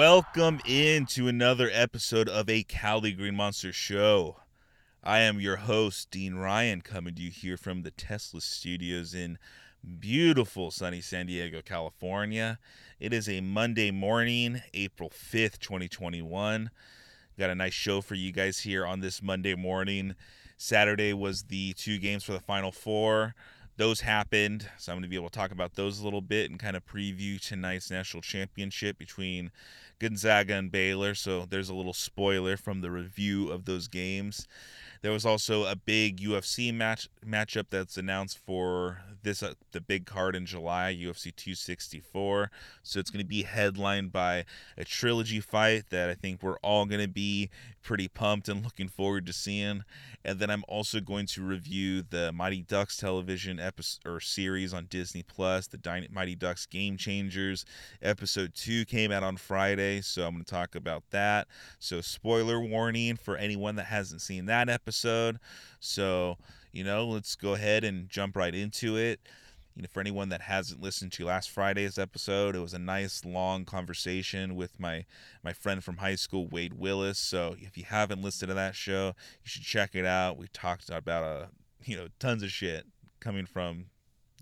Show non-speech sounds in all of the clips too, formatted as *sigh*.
Welcome into another episode of a Cali Green Monster show. I am your host, Dean Ryan, coming to you here from the Tesla studios in beautiful sunny San Diego, California. It is a Monday morning, April 5th, 2021. Got a nice show for you guys here on this Monday morning. Saturday was the two games for the Final Four those happened. So I'm going to be able to talk about those a little bit and kind of preview tonight's national championship between Gonzaga and Baylor. So there's a little spoiler from the review of those games. There was also a big UFC match matchup that's announced for this uh, the big card in July, UFC 264. So it's going to be headlined by a trilogy fight that I think we're all going to be pretty pumped and looking forward to seeing. And then I'm also going to review the Mighty Ducks television episode or series on Disney Plus, the Mighty Ducks Game Changers. Episode 2 came out on Friday, so I'm going to talk about that. So spoiler warning for anyone that hasn't seen that episode. So, you know, let's go ahead and jump right into it you know, for anyone that hasn't listened to last Friday's episode, it was a nice long conversation with my my friend from high school, Wade Willis. So if you haven't listened to that show, you should check it out. We talked about a uh, you know tons of shit coming from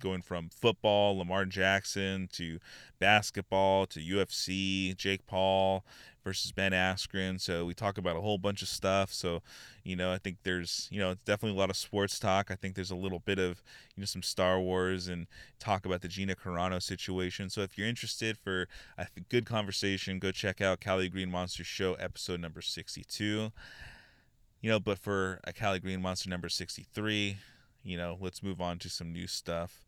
going from football, Lamar Jackson, to basketball, to UFC, Jake Paul versus Ben Askren. So we talk about a whole bunch of stuff. So, you know, I think there's, you know, it's definitely a lot of sports talk. I think there's a little bit of, you know, some Star Wars and talk about the Gina Carano situation. So if you're interested for a good conversation, go check out Cali Green Monster Show episode number 62. You know, but for a Cali Green Monster number 63, you know, let's move on to some new stuff.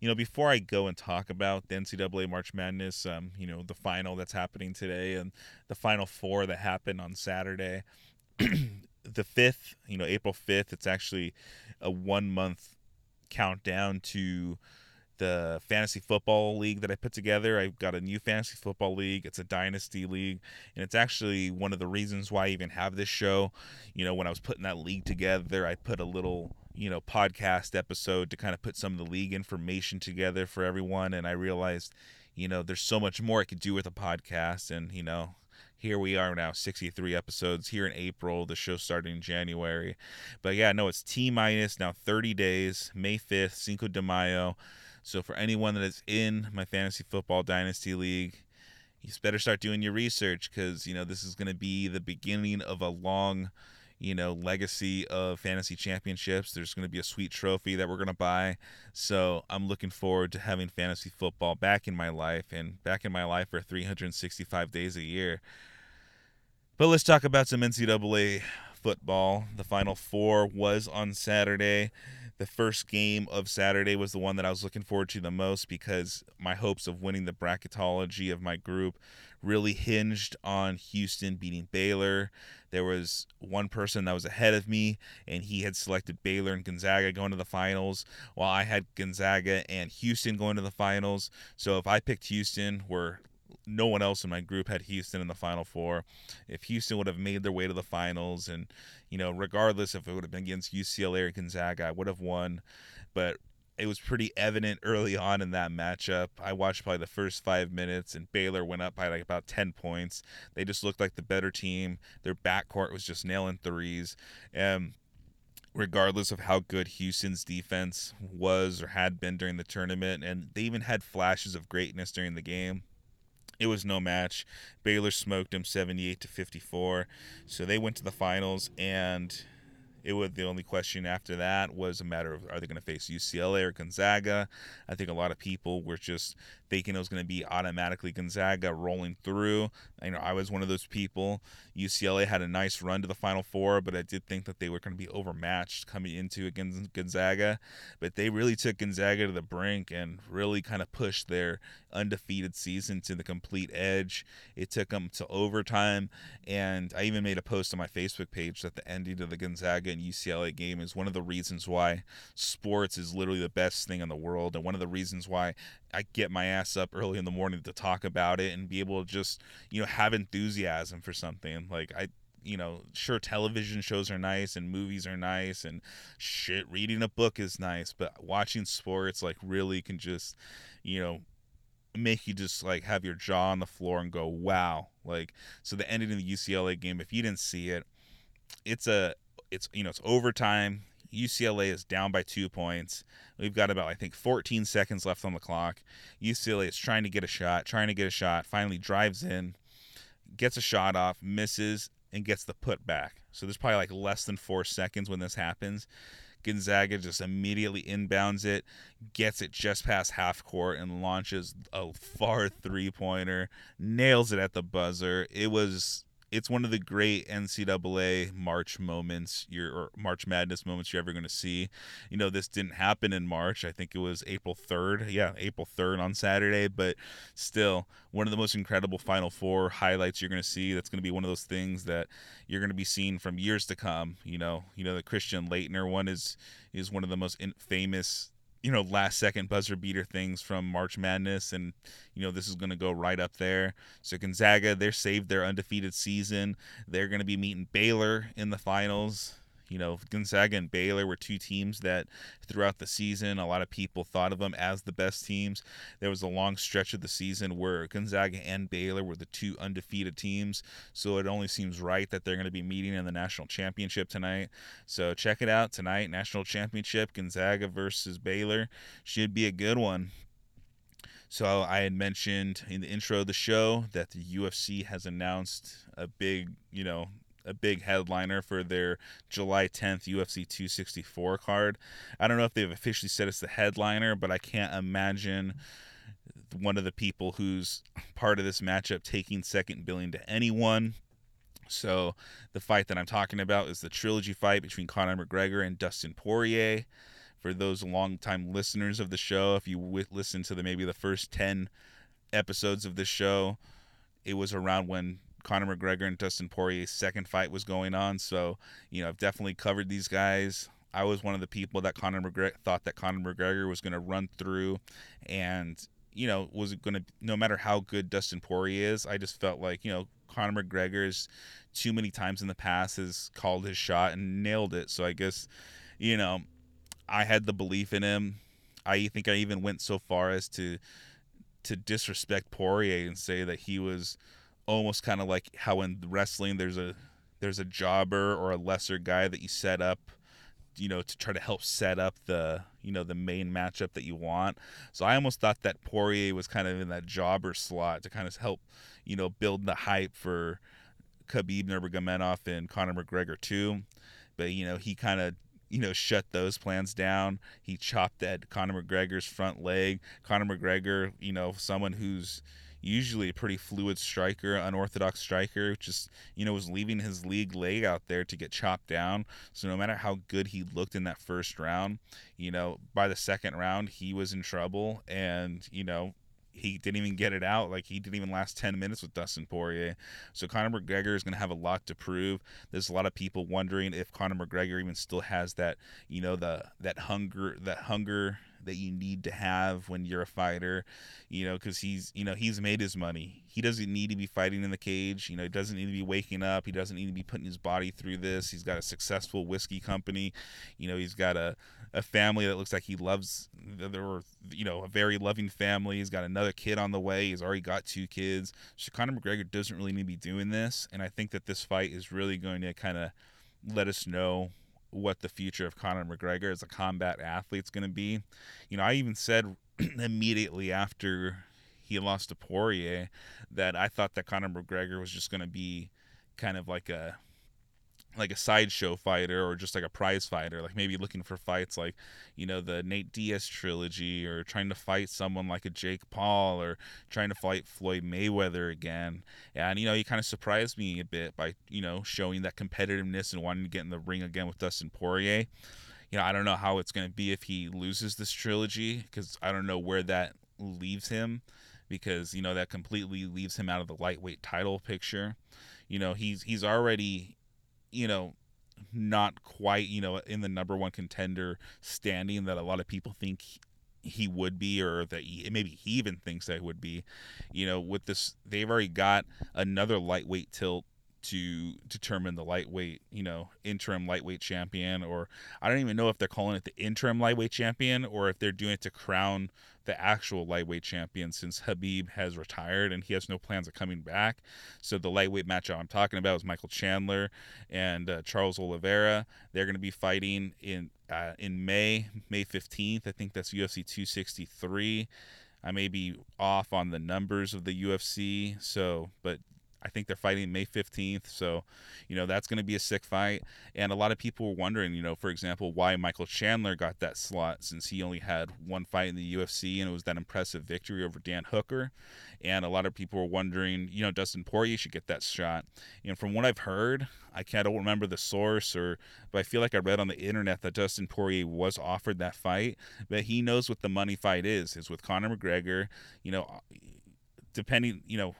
You know, before I go and talk about the NCAA March Madness, um, you know, the final that's happening today and the final four that happened on Saturday, *clears throat* the 5th, you know, April 5th, it's actually a one month countdown to the fantasy football league that I put together. I've got a new fantasy football league. It's a dynasty league, and it's actually one of the reasons why I even have this show. You know, when I was putting that league together, I put a little you know podcast episode to kind of put some of the league information together for everyone and i realized you know there's so much more i could do with a podcast and you know here we are now 63 episodes here in april the show started in january but yeah no it's t minus now 30 days may 5th cinco de mayo so for anyone that is in my fantasy football dynasty league you better start doing your research because you know this is going to be the beginning of a long you know, legacy of fantasy championships. There's going to be a sweet trophy that we're going to buy. So I'm looking forward to having fantasy football back in my life and back in my life for 365 days a year. But let's talk about some NCAA football. The Final Four was on Saturday. The first game of Saturday was the one that I was looking forward to the most because my hopes of winning the bracketology of my group really hinged on Houston beating Baylor. There was one person that was ahead of me, and he had selected Baylor and Gonzaga going to the finals, while I had Gonzaga and Houston going to the finals. So if I picked Houston, where no one else in my group had Houston in the Final Four. If Houston would have made their way to the finals, and you know, regardless if it would have been against UCLA or Gonzaga, I would have won. But it was pretty evident *laughs* early on in that matchup. I watched probably the first five minutes, and Baylor went up by like about 10 points. They just looked like the better team. Their backcourt was just nailing threes. And regardless of how good Houston's defense was or had been during the tournament, and they even had flashes of greatness during the game. It was no match. Baylor smoked them 78 to 54. So they went to the finals and it was the only question after that was a matter of are they going to face UCLA or Gonzaga. I think a lot of people were just thinking it was going to be automatically Gonzaga rolling through. I know I was one of those people. UCLA had a nice run to the Final Four, but I did think that they were going to be overmatched coming into against Gonzaga. But they really took Gonzaga to the brink and really kind of pushed their undefeated season to the complete edge. It took them to overtime, and I even made a post on my Facebook page that the ending of the Gonzaga and UCLA game is one of the reasons why sports is literally the best thing in the world, and one of the reasons why I get my ass up early in the morning to talk about it and be able to just, you know, have enthusiasm for something. Like I you know, sure television shows are nice and movies are nice and shit reading a book is nice, but watching sports like really can just, you know, make you just like have your jaw on the floor and go, wow. Like, so the ending of the UCLA game, if you didn't see it, it's a, it's, you know, it's overtime. UCLA is down by two points. We've got about, I think, 14 seconds left on the clock. UCLA is trying to get a shot, trying to get a shot, finally drives in, gets a shot off, misses, and gets the put back. So there's probably like less than four seconds when this happens. Gonzaga just immediately inbounds it, gets it just past half court, and launches a far three pointer, nails it at the buzzer. It was it's one of the great NCAA March moments, your or March Madness moments you're ever going to see. You know, this didn't happen in March. I think it was April 3rd. Yeah, April 3rd on Saturday, but still one of the most incredible Final Four highlights you're going to see. That's going to be one of those things that you're going to be seeing from years to come. You know, you know the Christian Laettner one is is one of the most famous you know last second buzzer beater things from March Madness, and you know this is going to go right up there. So Gonzaga, they're saved their undefeated season. They're going to be meeting Baylor in the finals you know, Gonzaga and Baylor were two teams that throughout the season, a lot of people thought of them as the best teams. There was a long stretch of the season where Gonzaga and Baylor were the two undefeated teams. So it only seems right that they're going to be meeting in the national championship tonight. So check it out tonight, national championship, Gonzaga versus Baylor. Should be a good one. So I had mentioned in the intro of the show that the UFC has announced a big, you know, a big headliner for their July 10th UFC 264 card. I don't know if they've officially said it's the headliner, but I can't imagine one of the people who's part of this matchup taking second billing to anyone. So the fight that I'm talking about is the trilogy fight between Conor McGregor and Dustin Poirier. For those longtime listeners of the show, if you w- listen to the maybe the first 10 episodes of this show, it was around when Conor McGregor and Dustin Poirier's second fight was going on. So, you know, I've definitely covered these guys. I was one of the people that Conor McGregor thought that Conor McGregor was going to run through and, you know, was going to, no matter how good Dustin Poirier is, I just felt like, you know, Conor McGregor's too many times in the past has called his shot and nailed it. So I guess, you know, I had the belief in him. I think I even went so far as to to disrespect Poirier and say that he was almost kind of like how in wrestling there's a there's a jobber or a lesser guy that you set up you know to try to help set up the you know the main matchup that you want so i almost thought that poirier was kind of in that jobber slot to kind of help you know build the hype for khabib nurmagomedov and conor mcgregor too but you know he kind of you know, shut those plans down. He chopped at Conor McGregor's front leg. Conor McGregor, you know, someone who's usually a pretty fluid striker, unorthodox striker, just you know was leaving his league leg out there to get chopped down. So no matter how good he looked in that first round, you know by the second round he was in trouble, and you know he didn't even get it out. Like he didn't even last 10 minutes with Dustin Poirier. So Conor McGregor is going to have a lot to prove. There's a lot of people wondering if Conor McGregor even still has that, you know, the that hunger, that hunger that you need to have when you're a fighter, you know, because he's, you know, he's made his money. He doesn't need to be fighting in the cage. You know, he doesn't need to be waking up. He doesn't need to be putting his body through this. He's got a successful whiskey company. You know, he's got a, a family that looks like he loves, or, you know, a very loving family. He's got another kid on the way. He's already got two kids. So Conor McGregor doesn't really need to be doing this. And I think that this fight is really going to kind of let us know what the future of Conor McGregor as a combat athlete is going to be. You know, I even said *clears throat* immediately after he lost to Poirier that I thought that Conor McGregor was just going to be kind of like a like a sideshow fighter or just like a prize fighter, like maybe looking for fights like, you know, the Nate Diaz trilogy or trying to fight someone like a Jake Paul or trying to fight Floyd Mayweather again. And, you know, he kind of surprised me a bit by, you know, showing that competitiveness and wanting to get in the ring again with Dustin Poirier. You know, I don't know how it's going to be if he loses this trilogy because I don't know where that leaves him because, you know, that completely leaves him out of the lightweight title picture. You know, he's he's already you know, not quite, you know, in the number one contender standing that a lot of people think he would be or that he, maybe he even thinks that would be. You know with this they've already got another lightweight tilt to determine the lightweight, you know, interim lightweight champion, or I don't even know if they're calling it the interim lightweight champion or if they're doing it to crown the actual lightweight champion since Khabib has retired and he has no plans of coming back. So the lightweight matchup I'm talking about is Michael Chandler and uh, Charles Oliveira. They're going to be fighting in uh, in May, May 15th. I think that's UFC 263. I may be off on the numbers of the UFC, so but I think they're fighting May 15th. So, you know, that's going to be a sick fight. And a lot of people were wondering, you know, for example, why Michael Chandler got that slot since he only had one fight in the UFC and it was that impressive victory over Dan Hooker. And a lot of people were wondering, you know, Dustin Poirier should get that shot. And from what I've heard, I can't I don't remember the source or but I feel like I read on the internet that Dustin Poirier was offered that fight, but he knows what the money fight is. Is with Conor McGregor, you know, depending, you know,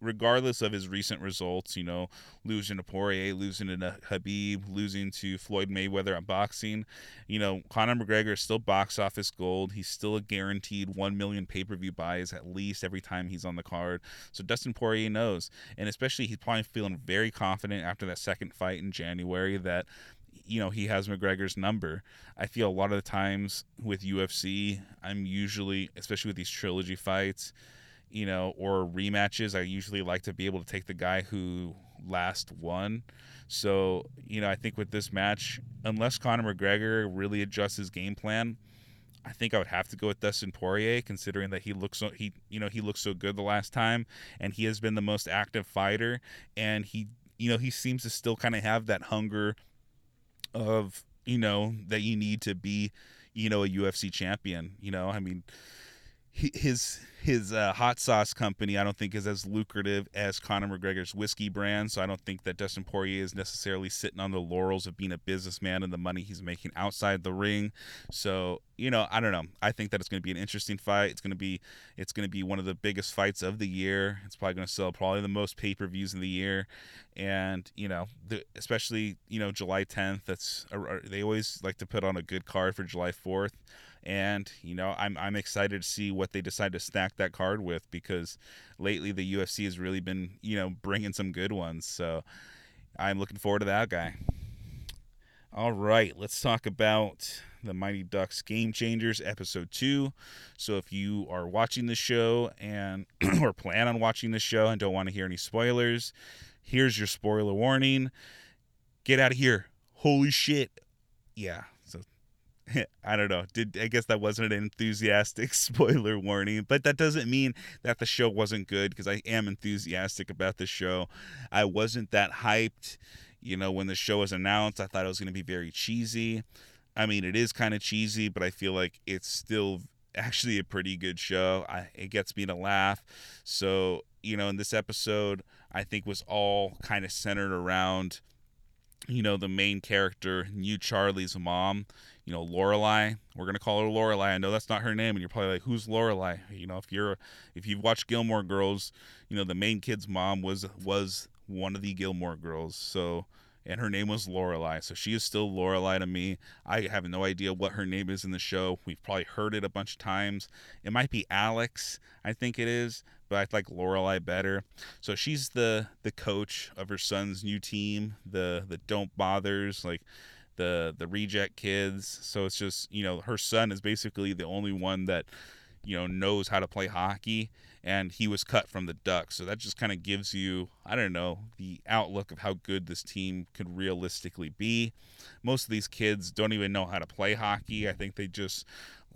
regardless of his recent results, you know, losing to Poirier, losing to Khabib, losing to Floyd Mayweather at boxing, you know, Conor McGregor is still box office gold. He's still a guaranteed 1 million pay per view buys at least every time he's on the card. So Dustin Poirier knows. And especially, he's probably feeling very confident after that second fight in January that you know he has McGregor's number. I feel a lot of the times with UFC, I'm usually, especially with these trilogy fights, you know, or rematches, I usually like to be able to take the guy who last won. So, you know, I think with this match, unless Conor McGregor really adjusts his game plan, I think I would have to go with Dustin Poirier, considering that he looks so he you know he looks so good the last time, and he has been the most active fighter, and he you know he seems to still kind of have that hunger of you know that you need to be you know a UFC champion. You know, I mean, his his uh, hot sauce company I don't think is as lucrative as Conor McGregor's whiskey brand. So I don't think that Dustin Poirier is necessarily sitting on the laurels of being a businessman and the money he's making outside the ring. So you know I don't know. I think that it's going to be an interesting fight. It's going to be it's going to be one of the biggest fights of the year. It's probably going to sell probably the most pay per views in the year, and you know the, especially you know July 10th. That's they always like to put on a good card for July 4th and you know I'm I'm excited to see what they decide to stack that card with because lately the UFC has really been you know bringing some good ones. So I'm looking forward to that guy. All right, let's talk about the Mighty Ducks Game Changers episode 2. So if you are watching the show and *clears throat* or plan on watching the show and don't want to hear any spoilers, here's your spoiler warning. Get out of here. Holy shit. Yeah, *laughs* I don't know. Did I guess that wasn't an enthusiastic *laughs* spoiler warning, but that doesn't mean that the show wasn't good because I am enthusiastic about the show. I wasn't that hyped, you know, when the show was announced. I thought it was going to be very cheesy. I mean, it is kind of cheesy, but I feel like it's still actually a pretty good show. I, it gets me to laugh. So, you know, in this episode, I think was all kind of centered around you know the main character, new Charlie's mom you know, Lorelai. We're gonna call her Lorelai. I know that's not her name, and you're probably like, "Who's Lorelai?" You know, if you're if you've watched Gilmore Girls, you know the main kid's mom was was one of the Gilmore Girls. So, and her name was Lorelai. So she is still Lorelai to me. I have no idea what her name is in the show. We've probably heard it a bunch of times. It might be Alex, I think it is, but I like Lorelai better. So she's the the coach of her son's new team, the the Don't Bothers, like the the reject kids. So it's just you know her son is basically the only one that you know knows how to play hockey, and he was cut from the Ducks. So that just kind of gives you I don't know the outlook of how good this team could realistically be. Most of these kids don't even know how to play hockey. I think they just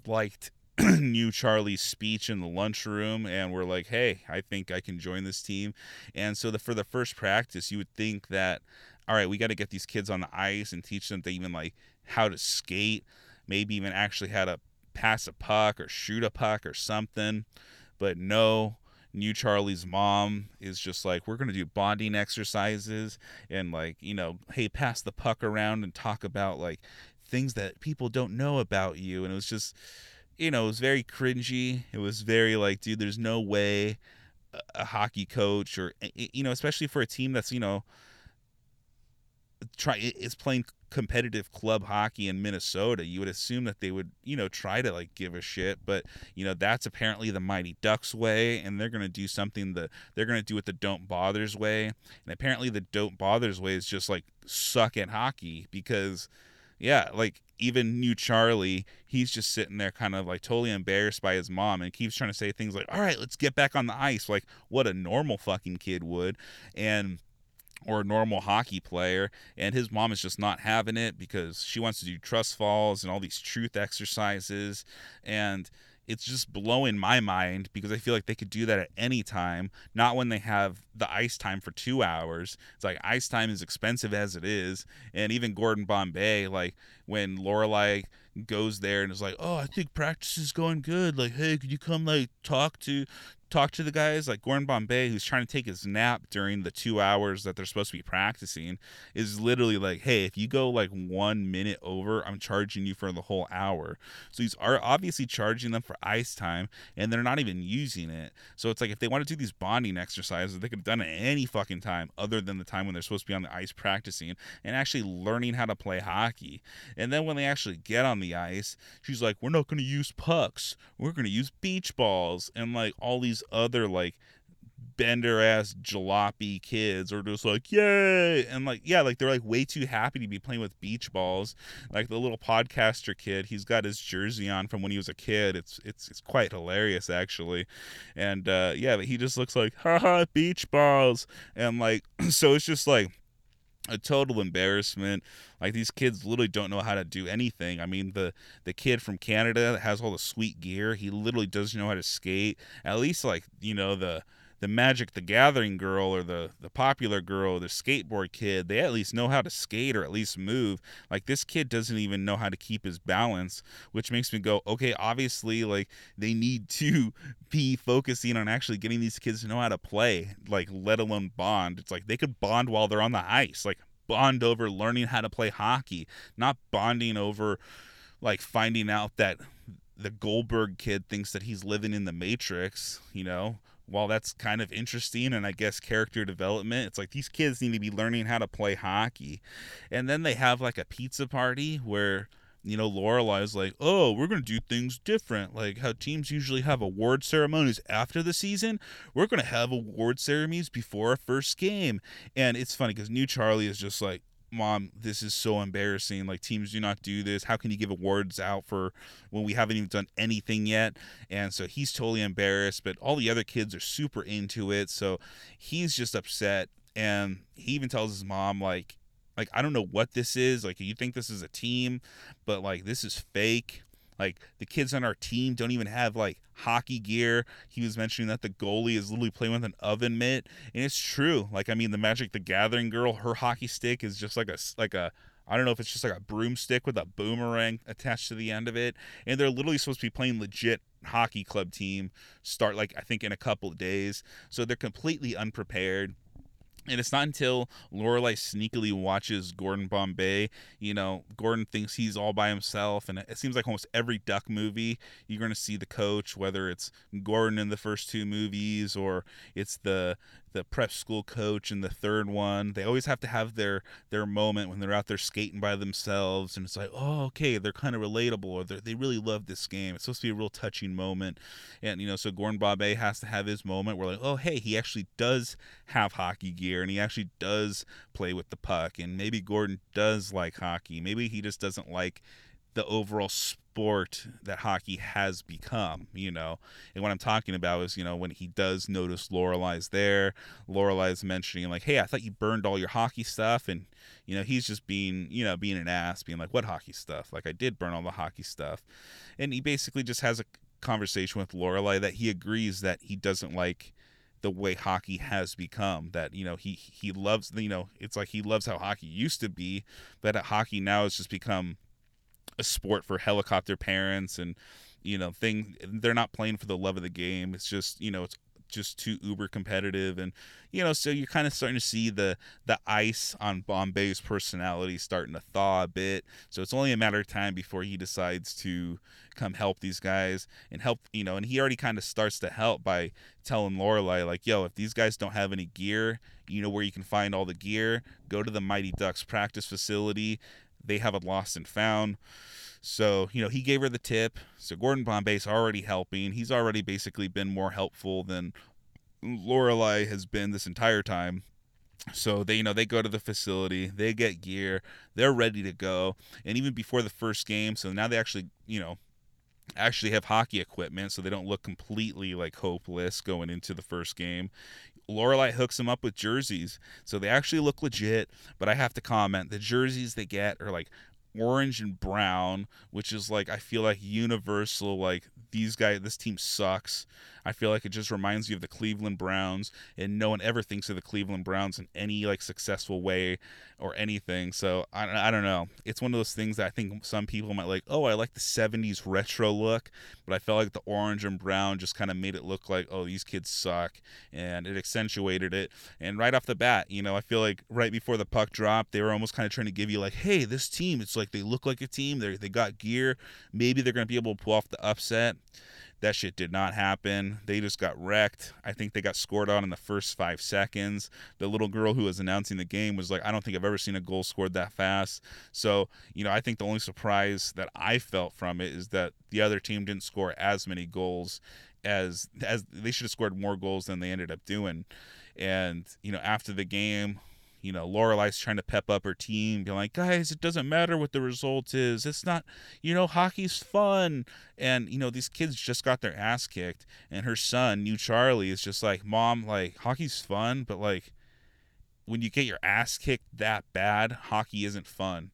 liked *clears throat* knew Charlie's speech in the lunchroom and were like, "Hey, I think I can join this team." And so the for the first practice, you would think that all right, we got to get these kids on the ice and teach them to even like how to skate, maybe even actually how to pass a puck or shoot a puck or something. But no, new Charlie's mom is just like, we're going to do bonding exercises and like, you know, hey, pass the puck around and talk about like things that people don't know about you. And it was just, you know, it was very cringy. It was very like, dude, there's no way a hockey coach or, you know, especially for a team that's, you know, try is playing competitive club hockey in Minnesota, you would assume that they would, you know, try to like give a shit, but you know, that's apparently the Mighty Ducks way and they're to do something that they're to do it the Don't Bothers way. And apparently the Don't Bothers way is just like suck at hockey because yeah, like even new Charlie, he's just sitting there kind of like totally embarrassed by his mom and keeps trying to say things like, "All right, let's get back on the ice," like what a normal fucking kid would. And or a normal hockey player and his mom is just not having it because she wants to do trust falls and all these truth exercises and it's just blowing my mind because I feel like they could do that at any time, not when they have the ice time for two hours. It's like ice time is expensive as it is, and even Gordon Bombay, like when Lorelai goes there and is like, "Oh, I think practice is going good. Like, hey, could you come like talk to talk to the guys like Gordon Bombay, who's trying to take his nap during the two hours that they're supposed to be practicing, is literally like, hey, if you go like one minute over, I'm charging you for the whole hour. So he's are obviously charging them for ice time, and they're not even using it. So it's like if they want to do these bonding exercises, they could have done it any fucking time other than the time when they're supposed to be on the ice practicing and actually learning how to play hockey. And then when they actually get on the ice, she's like, we're not going to use pucks, we're going to use beach balls, and like all these other like bender ass jalopy kids are just like yay! And like yeah like they're like way too happy to be playing with beach balls. Like the little podcaster kid he's got his jersey on from when he was a kid. It's it's, it's quite hilarious actually. And uh yeah but he just looks like haha beach balls. And like *clears throat* so it's just like a total embarrassment. Like these kids literally don't know how to do anything. I mean, the the kid from Canada that has all the sweet gear, he literally doesn't know how to skate. At least like you know the the Magic the Gathering girl or the the popular girl, the skateboard kid, they at least know how to skate or at least move. Like this kid doesn't even know how to keep his balance, which makes me go, okay, obviously like they need to *laughs* be focusing on actually getting these kids to know how to play, like let alone bond. It's like they could bond while they're on the ice, like bond over learning how to play hockey, not bonding over like finding out that the Goldberg kid thinks that he's living in the Matrix, you know, while that's kind of interesting and I guess character development, it's like these kids need to be learning how to play hockey. And then they have like a pizza party where you know, Lorelai's like, oh, we're to do things different. Like how teams usually have award ceremonies after the season, we're to have award ceremonies before our first game. And it's funny because New Charlie is just like, mom this is so embarrassing. Like teams do not do this. How can you give awards out for when we haven't even done anything yet? And so he's totally embarrassed but all the other kids are super into it. So he's just upset. And he even tells his mom like like i don't know what this is. Like you think this is a team but like this is fake like the kids on our team don't even have like hockey gear. He was mentioning that the goalie is literally playing with an oven mitt, and it's true. Like I mean, the Magic the Gathering girl, her hockey stick is just like a like a I don't know if it's just like a broomstick with a boomerang attached to the end of it, and they're literally supposed to be playing legit hockey club team. Start like I think in a couple of days, so they're completely unprepared. And it's not until Lorelai sneakily watches Gordon Bombay, you know, Gordon thinks he's all by himself, and it seems like almost every Duck movie you're going to see the coach, whether it's Gordon in the first two movies or it's the the prep school coach and the third one. They always have to have their their moment when they're out there skating by themselves, and it's like, oh, okay, they're kind of relatable, or they really love this game. It's supposed to be a real touching moment, and you know, so Gordon Bombay has to have his moment where like, oh, hey, he actually does have hockey gear, and he actually does play with the puck, and maybe Gordon does like hockey. Maybe he just doesn't like the overall sport that hockey has become, you know. And what I'm talking about is, you know, when he does notice Lorelai's there, Lorelai's mentioning like, "Hey, I thought you burned all your hockey stuff," and you know, he's just being, you know, being an ass, being like, "What hockey stuff? Like, I did burn all the hockey stuff," and he basically just has a conversation with Lorelai that he agrees that he doesn't like the way hockey has become that you know he he loves you know it's like he loves how hockey used to be but hockey now has just become a sport for helicopter parents and you know thing they're not playing for the love of the game. It's just you know it's just too uber competitive. And you know so you're kind of starting to see the the ice on bombay's personality starting to thaw a bit. So it's only a matter of time before he decides to come help these guys and help you know and he already kind of starts to help by telling lorelai like yo if these guys don't have any gear you know where you can find all the gear? Go to the mighty ducks practice facility they have a lost and found so, you know, he gave her the tip. So Gordon Bombay's already helping. He's already basically been more helpful than Lorelai has been this entire time. So they, you know, they go to the facility, they get gear, they're ready to go, and even before the first game, so now they actually, you know, actually have hockey equipment, so they don't look completely like hopeless going into the first game. Lorelai hooks them up with jerseys, so they actually look legit. But I have to comment: the jerseys they get are like orange and brown, which is like I feel like universal. Like these guys, this team sucks. I feel like it just reminds you of the Cleveland Browns, and no one ever thinks of the Cleveland Browns in any like successful way or anything. So I, I don't know. It's one of those things that I think some people might like. Oh, I like the '70s retro look, but I felt like the orange and brown just kind of made it look like, oh, these kids suck, and it accentuated it. And right off the bat, you know, I feel like right before the puck dropped, they were almost kind of trying to give you like, hey, this team, it's like they look like a team. They they got gear. Maybe they're gonna be able to pull off the upset. That shit did not happen. They just got wrecked. I think they got scored on in the first five seconds. The little girl who was announcing the game was like, I don't think I've ever seen a goal scored that fast. So, you know, I think the only surprise that I felt from it is that the other team didn't score as many goals as as they should have scored more goals than they ended up doing. And, you know, after the game, you know, Lorelai's trying to pep up her team, being like, guys, it doesn't matter what the result is. It's not, you know, hockey's fun. And, you know, these kids just got their ass kicked. And her son, new Charlie, is just like, Mom, like, hockey's fun, but like, when you get your ass kicked that bad, hockey isn't fun.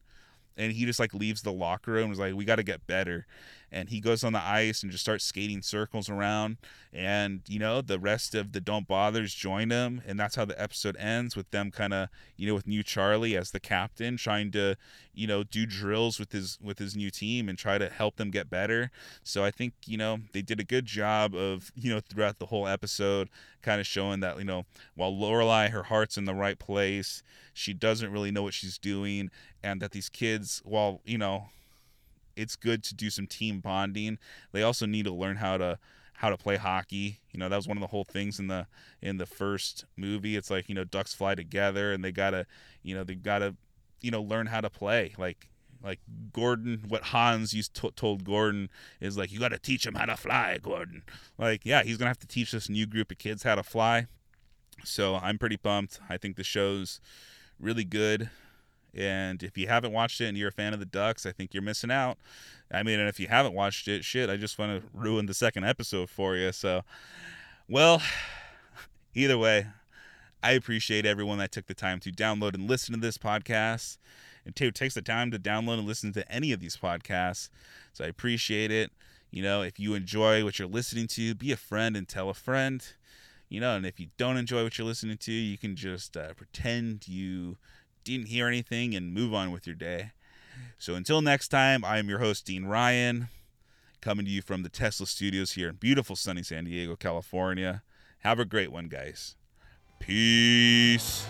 And he just like leaves the locker room and is like, we got to get better and he goes on the ice and just starts skating circles around. And you know the rest of the don't bothers join him and that's how the episode ends with them kind of you know with new charlie as the captain trying to you know do drills with his with his new team and try to help them get better. So i think you know they did a good job of *laughs* you know throughout the whole episode kind of showing that you know while lorelai her heart's in the right place she doesn't really know what she's doing and that these kids while you know it's good to do some team bonding. They also need to learn how to how to play hockey. You know, that was one of the whole things in the in the first movie. It's like, you know, ducks fly together and they got to, you know, they got to, you know, learn how to play. Like like Gordon, what Hans used to, told Gordon is like, you got to teach him how to fly, Gordon. Like, yeah, he's gonna have to teach this new group of kids how to fly. So I'm pretty pumped. I think the show's really good. And if you haven't watched it and you're a fan of the Ducks, I think you're missing out. I mean, and if you haven't watched it, shit, I just want to ruin the second episode for you. So, well, *sighs* either way, I appreciate everyone that took the time to download and listen to this podcast and who takes the time to download and listen to any of these podcasts. So I appreciate it. You know, if you enjoy what you're listening to, be a friend and tell a friend. You know, and if you don't enjoy what you're listening to, you can just uh, pretend you didn't hear anything and move on with your day. So until next time, I am your host, Dean Ryan, coming to you from the Tesla studios here in beautiful sunny San Diego, California. Have a great one, guys. Peace.